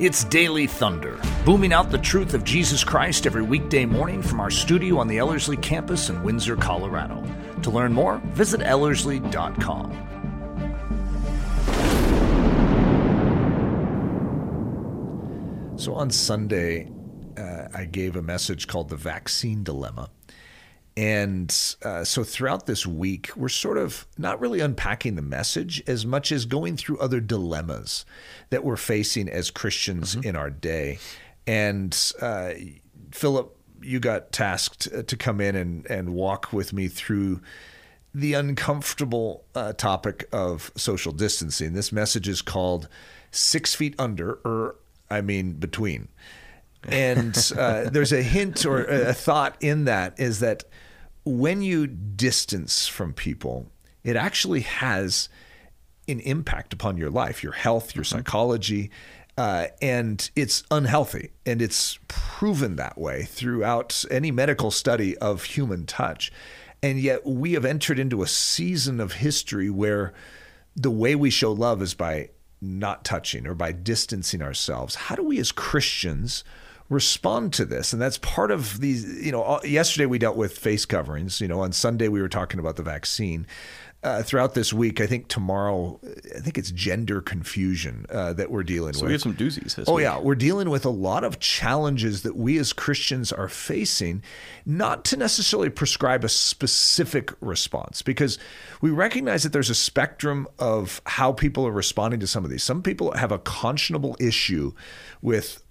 It's Daily Thunder, booming out the truth of Jesus Christ every weekday morning from our studio on the Ellerslie campus in Windsor, Colorado. To learn more, visit Ellerslie.com. So on Sunday, uh, I gave a message called The Vaccine Dilemma. And uh, so throughout this week, we're sort of not really unpacking the message as much as going through other dilemmas that we're facing as Christians mm-hmm. in our day. And uh, Philip, you got tasked uh, to come in and, and walk with me through the uncomfortable uh, topic of social distancing. This message is called Six Feet Under, or I mean, between and uh, there's a hint or a thought in that is that when you distance from people, it actually has an impact upon your life, your health, your mm-hmm. psychology. Uh, and it's unhealthy. And it's proven that way throughout any medical study of human touch. And yet we have entered into a season of history where the way we show love is by not touching or by distancing ourselves. How do we as Christians respond to this. And that's part of these you know yesterday we dealt with face coverings. You know on sunday we were talking about the vaccine. Uh, throughout this week i think tomorrow i think it's gender confusion uh, that we're dealing so with. we have some doozies oh week. yeah. We're dealing with a lot of challenges that we as christians are facing not to necessarily prescribe a specific response because we recognize that there's a spectrum of how people are responding to some of these. Some people have a conscionable issue with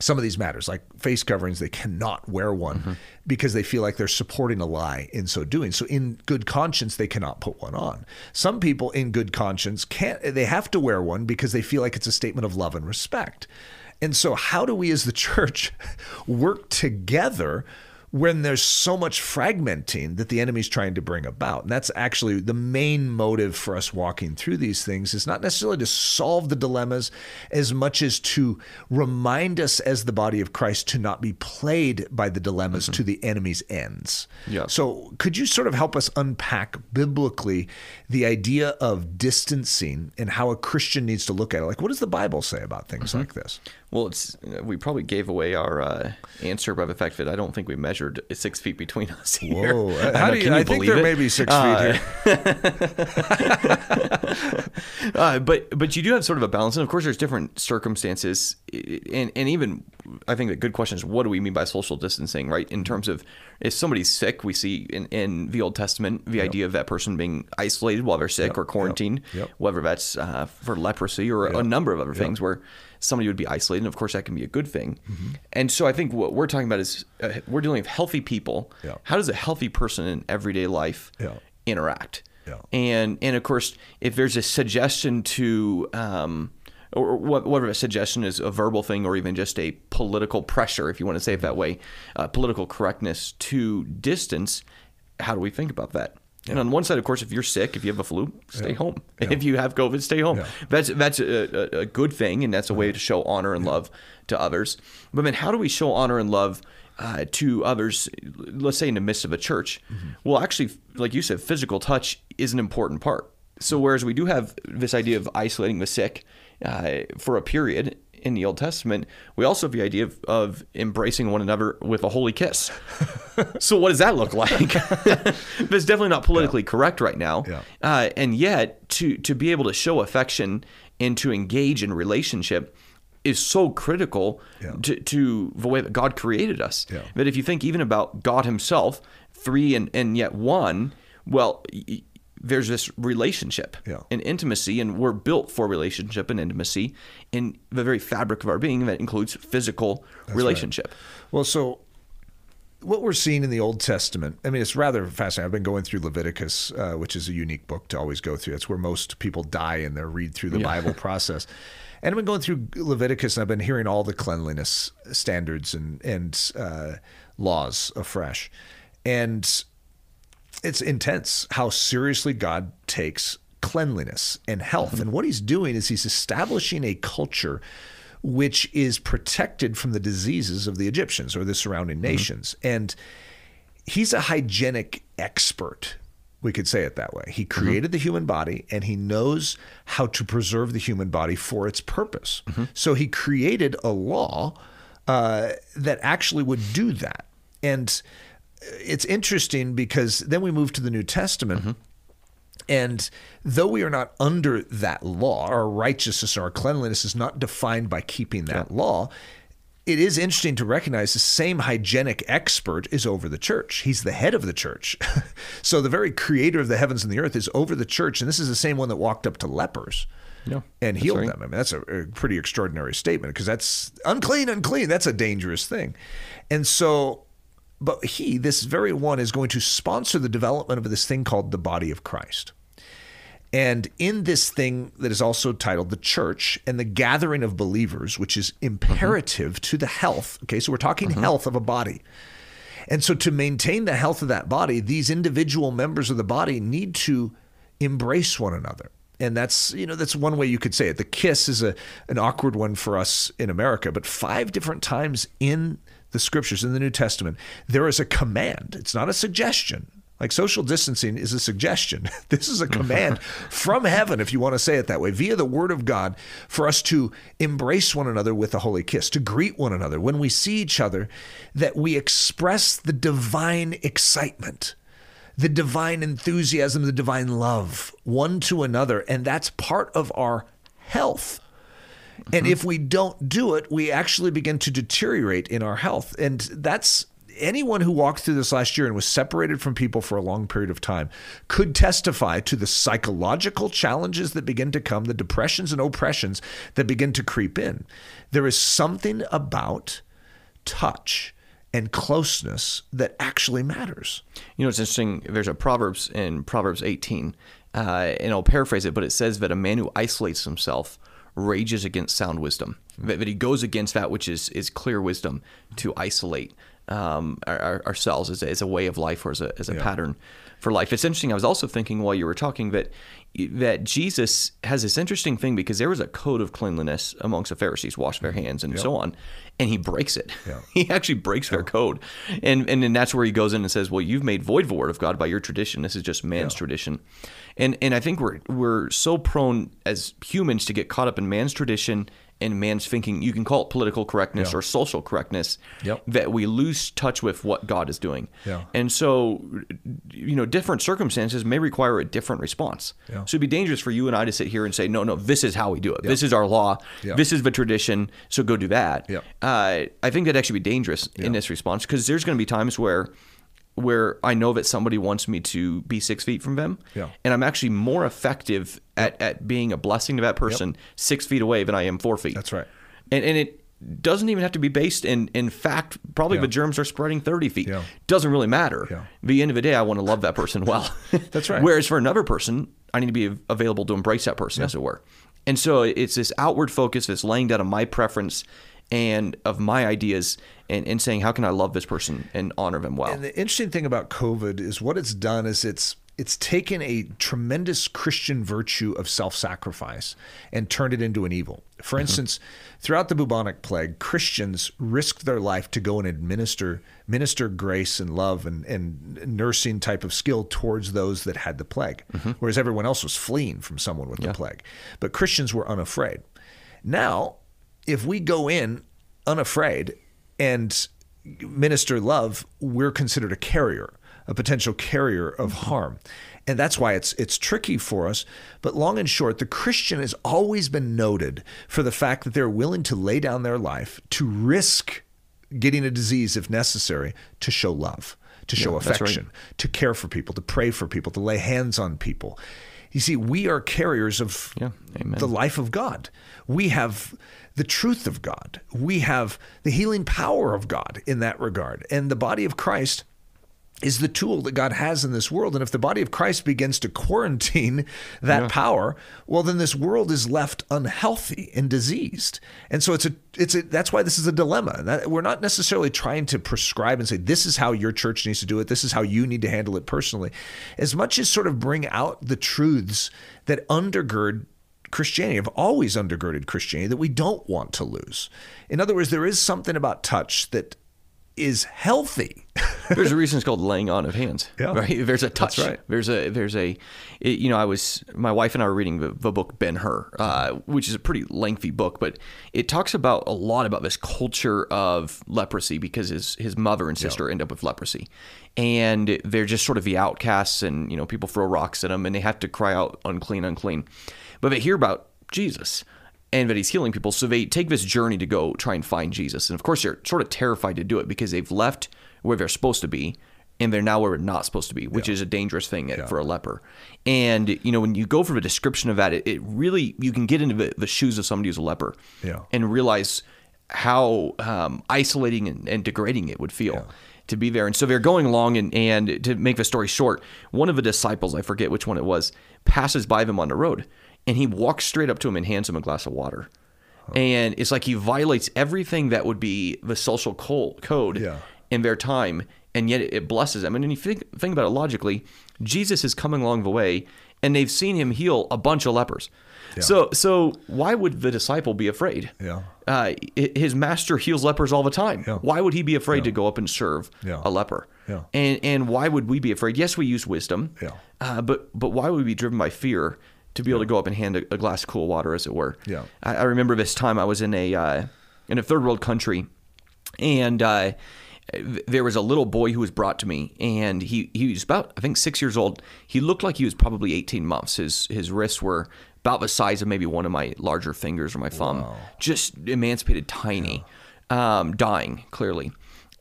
some of these matters, like face coverings, they cannot wear one mm-hmm. because they feel like they're supporting a lie in so doing. So, in good conscience, they cannot put one on. Some people, in good conscience, can't. They have to wear one because they feel like it's a statement of love and respect. And so, how do we as the church work together? When there's so much fragmenting that the enemy's trying to bring about. And that's actually the main motive for us walking through these things is not necessarily to solve the dilemmas as much as to remind us as the body of Christ to not be played by the dilemmas mm-hmm. to the enemy's ends. Yeah. So could you sort of help us unpack biblically the idea of distancing and how a Christian needs to look at it? Like what does the Bible say about things mm-hmm. like this? Well, it's we probably gave away our uh, answer by the fact that I don't think we measured six feet between us here. Whoa! How do you, I think there it? may be six uh, feet here. uh, but but you do have sort of a balance, and of course, there's different circumstances, and and even I think the good question is what do we mean by social distancing, right? In terms of if somebody's sick, we see in, in the Old Testament the yep. idea of that person being isolated while they're sick yep. or quarantined, yep. whether that's uh, for leprosy or a number of other things where somebody would be isolated. And of course, that can be a good thing. Mm-hmm. And so I think what we're talking about is uh, we're dealing with healthy people. How does a healthy person in everyday life interact? And and of course, if there's a suggestion to um, or whatever a suggestion is a verbal thing or even just a political pressure, if you want to say it that way, uh, political correctness to distance, how do we think about that? And on one side, of course, if you're sick, if you have a flu, stay yeah. home. Yeah. If you have COVID, stay home. Yeah. That's that's a, a, good thing, and that's a way to show honor and love to others. But then, how do we show honor and love uh, to others? Let's say in the midst of a church. Mm-hmm. Well, actually, like you said, physical touch is an important part. So whereas we do have this idea of isolating the sick uh, for a period, in the Old Testament, we also have the idea of, of embracing one another with a holy kiss. so, what does that look like? That's definitely not politically yeah. correct right now. Yeah. Uh, and yet, to to be able to show affection and to engage in relationship is so critical yeah. to, to the way that God created us. That if you think even about God Himself, three and, and yet one, well, there's this relationship yeah. and intimacy, and we're built for relationship and intimacy in the very fabric of our being that includes physical That's relationship. Right. Well, so what we're seeing in the Old Testament, I mean, it's rather fascinating. I've been going through Leviticus, uh, which is a unique book to always go through. That's where most people die in their read through the yeah. Bible process. And I've been going through Leviticus, and I've been hearing all the cleanliness standards and and uh, laws afresh. And it's intense how seriously God takes cleanliness and health. Mm-hmm. And what he's doing is he's establishing a culture which is protected from the diseases of the Egyptians or the surrounding mm-hmm. nations. And he's a hygienic expert We could say it that way. He created the human body and he knows how to preserve the human body for its purpose. So he created a law uh, that actually would do that. And it's interesting because then we move to the New Testament. And though we are not under that law, our righteousness or our cleanliness is not defined by keeping that law. It is interesting to recognize the same hygienic expert is over the church. He's the head of the church. so the very creator of the heavens and the earth is over the church. And this is the same one that walked up to lepers Yeah, and healed right. them. I mean, that's a, a pretty extraordinary statement because that's unclean, unclean. That's a dangerous thing. And so, but he, this very one, is going to sponsor the development of this thing called the body of Christ. And in this thing that is also titled the church and the gathering of believers, which is mm-hmm. imperative to the health. Okay, so we're talking mm-hmm. health of a body. And so, to maintain the health of that body, these individual members of the body need to embrace one another. And that's, you know, that's one way you could say it. The kiss is a, an awkward one for us in America, but five different times in the scriptures, in the New Testament, there is a command. It's not a suggestion. Like social distancing is a suggestion. This is a mm-hmm. command from heaven, if you want to say it that way, via the word of God, for us to embrace one another with a holy kiss, to greet one another when we see each other, that we express the divine excitement, the divine enthusiasm, the divine love one to another. And that's part of our health. And if we don't do it, we actually begin to deteriorate in our health. And that's anyone who walked through this last year and was separated from people for a long period of time could testify to the psychological challenges that begin to come, the depressions and oppressions that begin to creep in. There is something about touch and closeness that actually matters. You know, it's interesting. There's a Proverbs in Proverbs 18, uh, and I'll paraphrase it, but it says that a man who isolates himself rages against sound wisdom. That, that he goes against that which is is clear wisdom to isolate um, our, our- ourselves as a, as a way of life or as a, as a pattern for life. It's interesting. I was also thinking while you were talking that that Jesus has this interesting thing because there was a code of cleanliness amongst the Pharisees, wash their hands and so on, and he breaks it. Yeah. he actually breaks their code, and and then that's where he goes in and says, "Well, you've made void the word of God by your tradition. This is just man's tradition," and and I think we're we're so prone as humans to get caught up in man's tradition and man's thinking. You can call it political correctness Yeah. or social correctness. Yep. That we lose touch with what God is doing. Yeah. And so, you know, different circumstances may require a different response. Yeah. So it'd be dangerous for you and I to sit here and say, no, no, this is how we do it. This is our law. Yeah. This is the tradition. So go do that. Uh, I think that'd actually be dangerous in this response because there's going to be times where where I know that somebody wants me to be six feet from them, Yeah. and I'm actually more effective at, at being a blessing to that person six feet away than I am four feet. That's right. And, and it doesn't even have to be based in in fact. Probably Yeah. the germs are spreading 30 feet. Yeah. Doesn't really matter. Yeah. The end of the day, I want to love that person well. That's right. Whereas for another person, I need to be available to embrace that person, as it were. And so it's this outward focus that's laying down of my preference and of my ideas and, and saying, how can I love this person and honor them well? And the interesting thing about COVID is what it's done is it's it's taken a tremendous Christian virtue of self-sacrifice and turned it into an evil. For mm-hmm. instance, throughout the bubonic plague, Christians risked their life to go and administer minister grace and love and, and nursing type of skill towards those that had the plague, mm-hmm. whereas everyone else was fleeing from someone with the plague. But Christians were unafraid. Now, if we go in unafraid and minister love, we're considered a carrier, a potential carrier of harm. And that's why it's it's tricky for us. But long and short, the Christian has always been noted for the fact that they're willing to lay down their life to risk getting a disease if necessary to show love, to show right. affection, to care for people, to pray for people, to lay hands on people. You see, we are carriers of Yeah, amen. the life of God. We have the truth of God. We have the healing power of God in that regard. And the body of Christ is the tool that God has in this world. And if the body of Christ begins to quarantine that power, well, then this world is left unhealthy and diseased. And so it's a, it's a, that's why this is a dilemma. That, we're not necessarily trying to prescribe and say, this is how your church needs to do it. This is how you need to handle it personally. As much as sort of bring out the truths that undergird Christianity, have always undergirded Christianity that we don't want to lose. In other words, there is something about touch that is healthy. There's a reason it's called laying on of hands. Yeah. Right. There's a touch. right. There's a there's a it, you know I was my wife and I were reading the, the book Ben Hur, uh, which is a pretty lengthy book, but it talks about a lot about this culture of leprosy because his his mother and sister end up with leprosy, and they're just sort of the outcasts, and you know people throw rocks at them, and they have to cry out unclean, unclean, but they hear about Jesus and that he's healing people. So they take this journey to go try and find Jesus. And of course, they're sort of terrified to do it because they've left where they're supposed to be and they're now where they're not supposed to be, which is a dangerous thing for a leper. And, you know, when you go for the description of that, it, it really, you can get into the, the shoes of somebody who's a leper Yeah. and realize how um, isolating and, and degrading it would feel. To be there. And so they're going along, and, and to make the story short, one of the disciples, I forget which one it was, passes by them on the road and he walks straight up to him and hands him a glass of water. And it's like he violates everything that would be the social code Yeah. in their time, and yet it blesses them. And then you think, think about it logically, Jesus is coming along the way, and they've seen him heal a bunch of lepers. So, so why would the disciple be afraid? Yeah. Uh, his master heals lepers all the time. Yeah. Why would he be afraid to go up and serve Yeah. a leper? Yeah. And and why would we be afraid? Yes, we use wisdom. Yeah. Uh, but but why would we be driven by fear to be able to go up and hand a, a glass of cool water, as it were? Yeah. I, I remember this time I was in a uh, in a third world country, and uh, there was a little boy who was brought to me, and he he was about I think six years old. He looked like he was probably eighteen months. His his wrists were about the size of maybe one of my larger fingers or my thumb, just emancipated, tiny, um, dying clearly,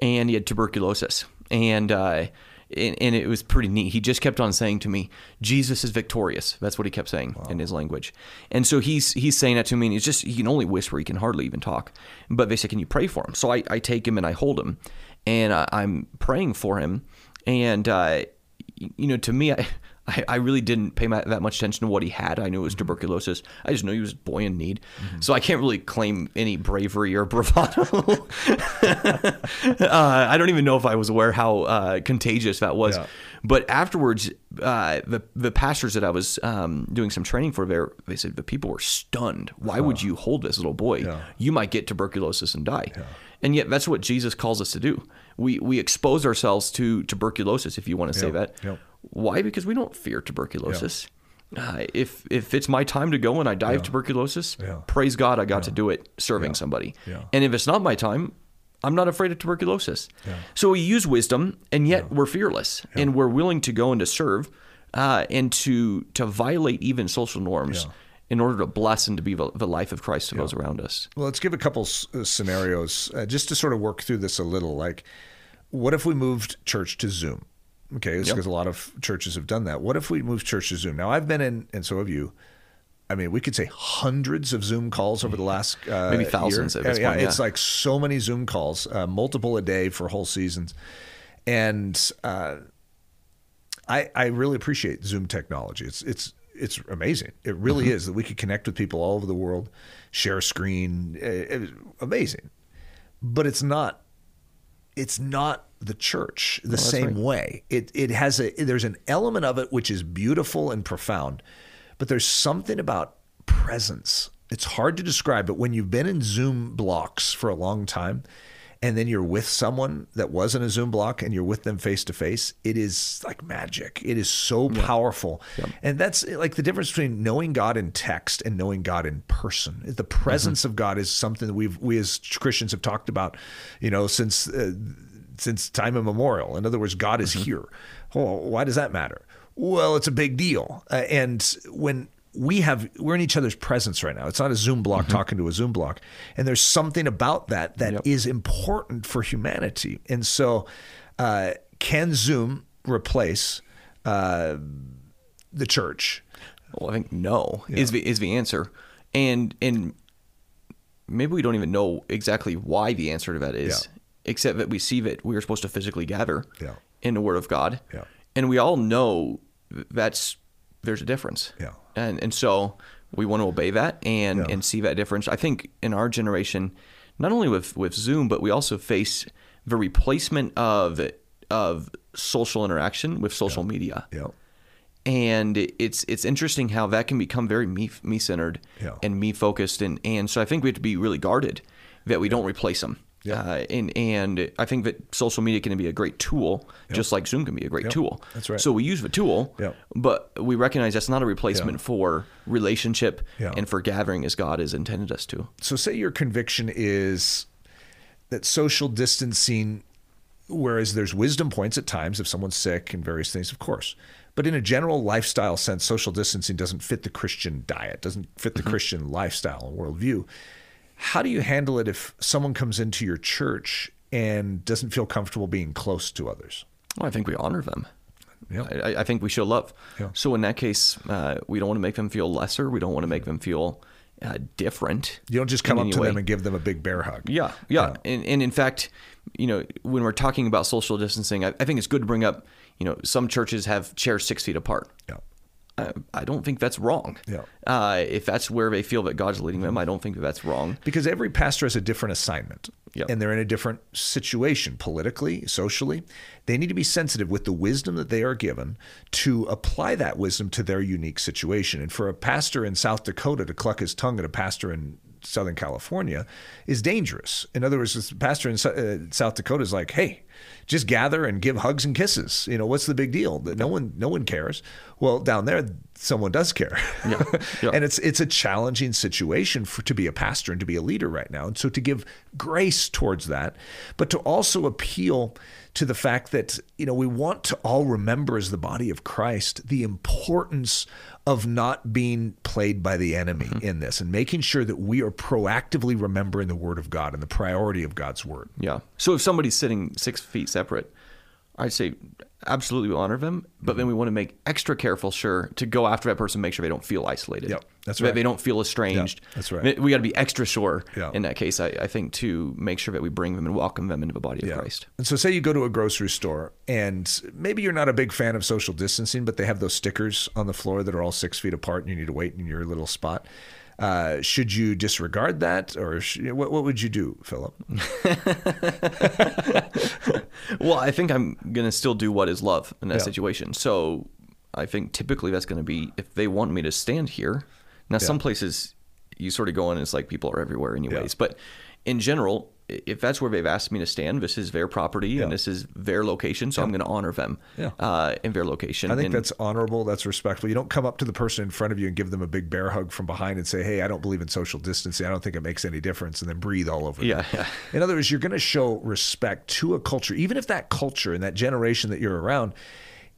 and he had tuberculosis, and. Uh, and, and it was pretty neat. He just kept on saying to me, "Jesus is victorious." That's what he kept saying in his language. And so he's he's saying that to me, and he's just he can only whisper. He can hardly even talk. But they said, "Can you pray for him?" So I, I take him and I hold him, and I, I'm praying for him. And uh, you know, to me, I. I I really didn't pay my, that much attention to what he had. I knew it was tuberculosis. I just knew he was a boy in need. So I can't really claim any bravery or bravado. uh, I don't even know if I was aware how uh, contagious that was. Yeah. But afterwards, uh, the the pastors that I was um, doing some training for there, they said the people were stunned. Why would you hold this little boy? Yeah. You might get tuberculosis and die. And yet, that's what Jesus calls us to do. We we expose ourselves to tuberculosis, if you want to say Yeah. that. Yeah. Why? Because we don't fear tuberculosis. Uh, if if it's my time to go and I die of tuberculosis, Yeah. praise God, I got to do it serving somebody. Yeah. And if it's not my time, I'm not afraid of tuberculosis. So we use wisdom, and yet we're fearless, and we're willing to go and to serve, uh, and to to violate even social norms Yeah. in order to bless and to be the, the life of Christ to those around us. Well, let's give a couple s- uh, scenarios uh, just to sort of work through this a little. Like, what if we moved church to Zoom? Okay, because a lot of churches have done that. What if we move church to Zoom? Now, I've been in, and so have you. I mean, we could say hundreds of Zoom calls over the last uh, Maybe thousands year. at this yeah, point, it's yeah. like so many Zoom calls, uh, multiple a day for whole seasons, and uh, I I really appreciate Zoom technology. It's it's it's amazing. It really Mm-hmm. is that we could connect with people all over the world, share a screen. It was amazing, but it's not. It's not the church the same way. It it has a there's an element of it which is beautiful and profound, but there's something about presence. It's hard to describe, but when you've been in Zoom blocks for a long time, and then you're with someone that wasn't a Zoom block and you're with them face to face, it is like magic. It is so powerful. And that's like the difference between knowing God in text and knowing God in person. The presence of God is something that we've we as Christians have talked about, you know, since uh, since time immemorial. In other words, God is here. Well, why does that matter? Well, it's a big deal. Uh, and when we have we're in each other's presence right now. It's not a Zoom block talking to a Zoom block, and there's something about that that is important for humanity. And so, uh, can Zoom replace uh, the church? Well, I think no is the is the answer, and and maybe we don't even know exactly why the answer to that is, Yeah. Except that we see that we are supposed to physically gather Yeah. in the Word of God, Yeah. and we all know that's there's a difference, Yeah. and and so we want to obey that and Yeah. and see that difference. I think in our generation, not only with with Zoom, but we also face the replacement of of social interaction with social media Yeah. and it's it's interesting how that can become very me me centered Yeah. and me focused and and so I think we have to be really guarded that we don't replace them Yeah. Uh, and and I think that social media can be a great tool, just like Zoom can be a great tool. That's right. So we use the tool, Yep. but we recognize that's not a replacement for relationship and for gathering as God has intended us to. So, say your conviction is that social distancing, whereas there's wisdom points at times if someone's sick and various things, of course. But in a general lifestyle sense, social distancing doesn't fit the Christian diet, doesn't fit the Christian lifestyle and worldview. How do you handle it if someone comes into your church and doesn't feel comfortable being close to others? Well, I think we honor them. Yeah. I, I think we show love. Yeah. So in that case, uh, we don't want to make them feel lesser. We don't want to make them feel uh, different. You don't just come up to way. them and give them a big bear hug. Yeah, yeah, And, and in fact, you know, when we're talking about social distancing, I, I think it's good to bring up. You know, some churches have chairs six feet apart. Yeah. I, I don't think that's wrong. Yeah. Uh, if that's where they feel that God's leading them, I don't think that that's wrong. Because every pastor has a different assignment Yep. and they're in a different situation politically, socially. They need to be sensitive with the wisdom that they are given to apply that wisdom to their unique situation. And for a pastor in South Dakota to cluck his tongue at a pastor in Southern California is dangerous. In other words, this pastor in uh, South Dakota is like, hey, just gather and give hugs and kisses. You know, what's the big deal? No one, no one cares. Well, down there, someone does care. Yeah. Yeah. and it's it's a challenging situation for to be a pastor and to be a leader right now. And so to give grace towards that, but to also appeal to the fact that you know we want to all remember as the body of Christ the importance of not being played by the enemy Mm-hmm. in this and making sure that we are proactively remembering the word of God and the priority of God's word. Yeah. So if somebody's sitting six feet separate, I'd say absolutely we honor them, but then we want to make extra careful, sure, to go after that person, make sure they don't feel isolated. Yep, that's That right. They don't feel estranged. Yeah, that's right. We got to be extra sure Yeah. in that case, I, I think, to make sure that we bring them and welcome them into the body of Christ. And so, say you go to a grocery store, and maybe you're not a big fan of social distancing, but they have those stickers on the floor that are all six feet apart, and you need to wait in your little spot. Uh, should you disregard that, or sh- what, what would you do, Philip? Well, I think I'm going to still do what is love in that Yeah. situation. So I think typically that's going to be if they want me to stand here. Now, some places you sort of go in and it's like people are everywhere, anyways. But in general, if that's where they've asked me to stand, this is their property Yeah. and this is their location. So I'm going to honor them Yeah. uh, in their location. I think And- that's honorable. That's respectful. You don't come up to the person in front of you and give them a big bear hug from behind and say, "Hey, I don't believe in social distancing. I don't think it makes any difference," and then breathe all over. them. Yeah, yeah. In other words, you're going to show respect to a culture, even if that culture and that generation that you're around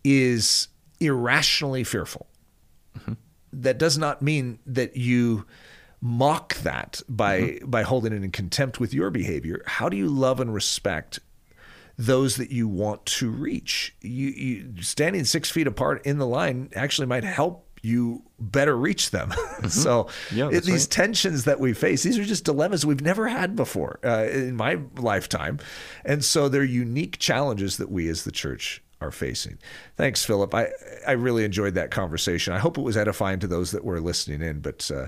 is irrationally fearful. That does not mean that you mock that by by holding it in contempt with your behavior. How do you love and respect those that you want to reach? You, you standing six feet apart in the line actually might help you better reach them. so Yeah, it- these right. tensions that we face, these are just dilemmas we've never had before uh, in my lifetime. And so they're unique challenges that we as the church are facing. Thanks, Philip. I, I really enjoyed that conversation. I hope it was edifying to those that were listening in, but uh,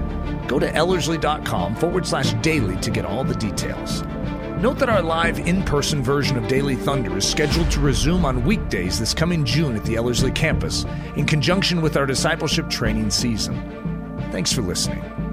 Go to ellerslie.com forward slash daily to get all the details. Note that our live in person version of Daily Thunder is scheduled to resume on weekdays this coming June at the Ellerslie campus in conjunction with our discipleship training season. Thanks for listening.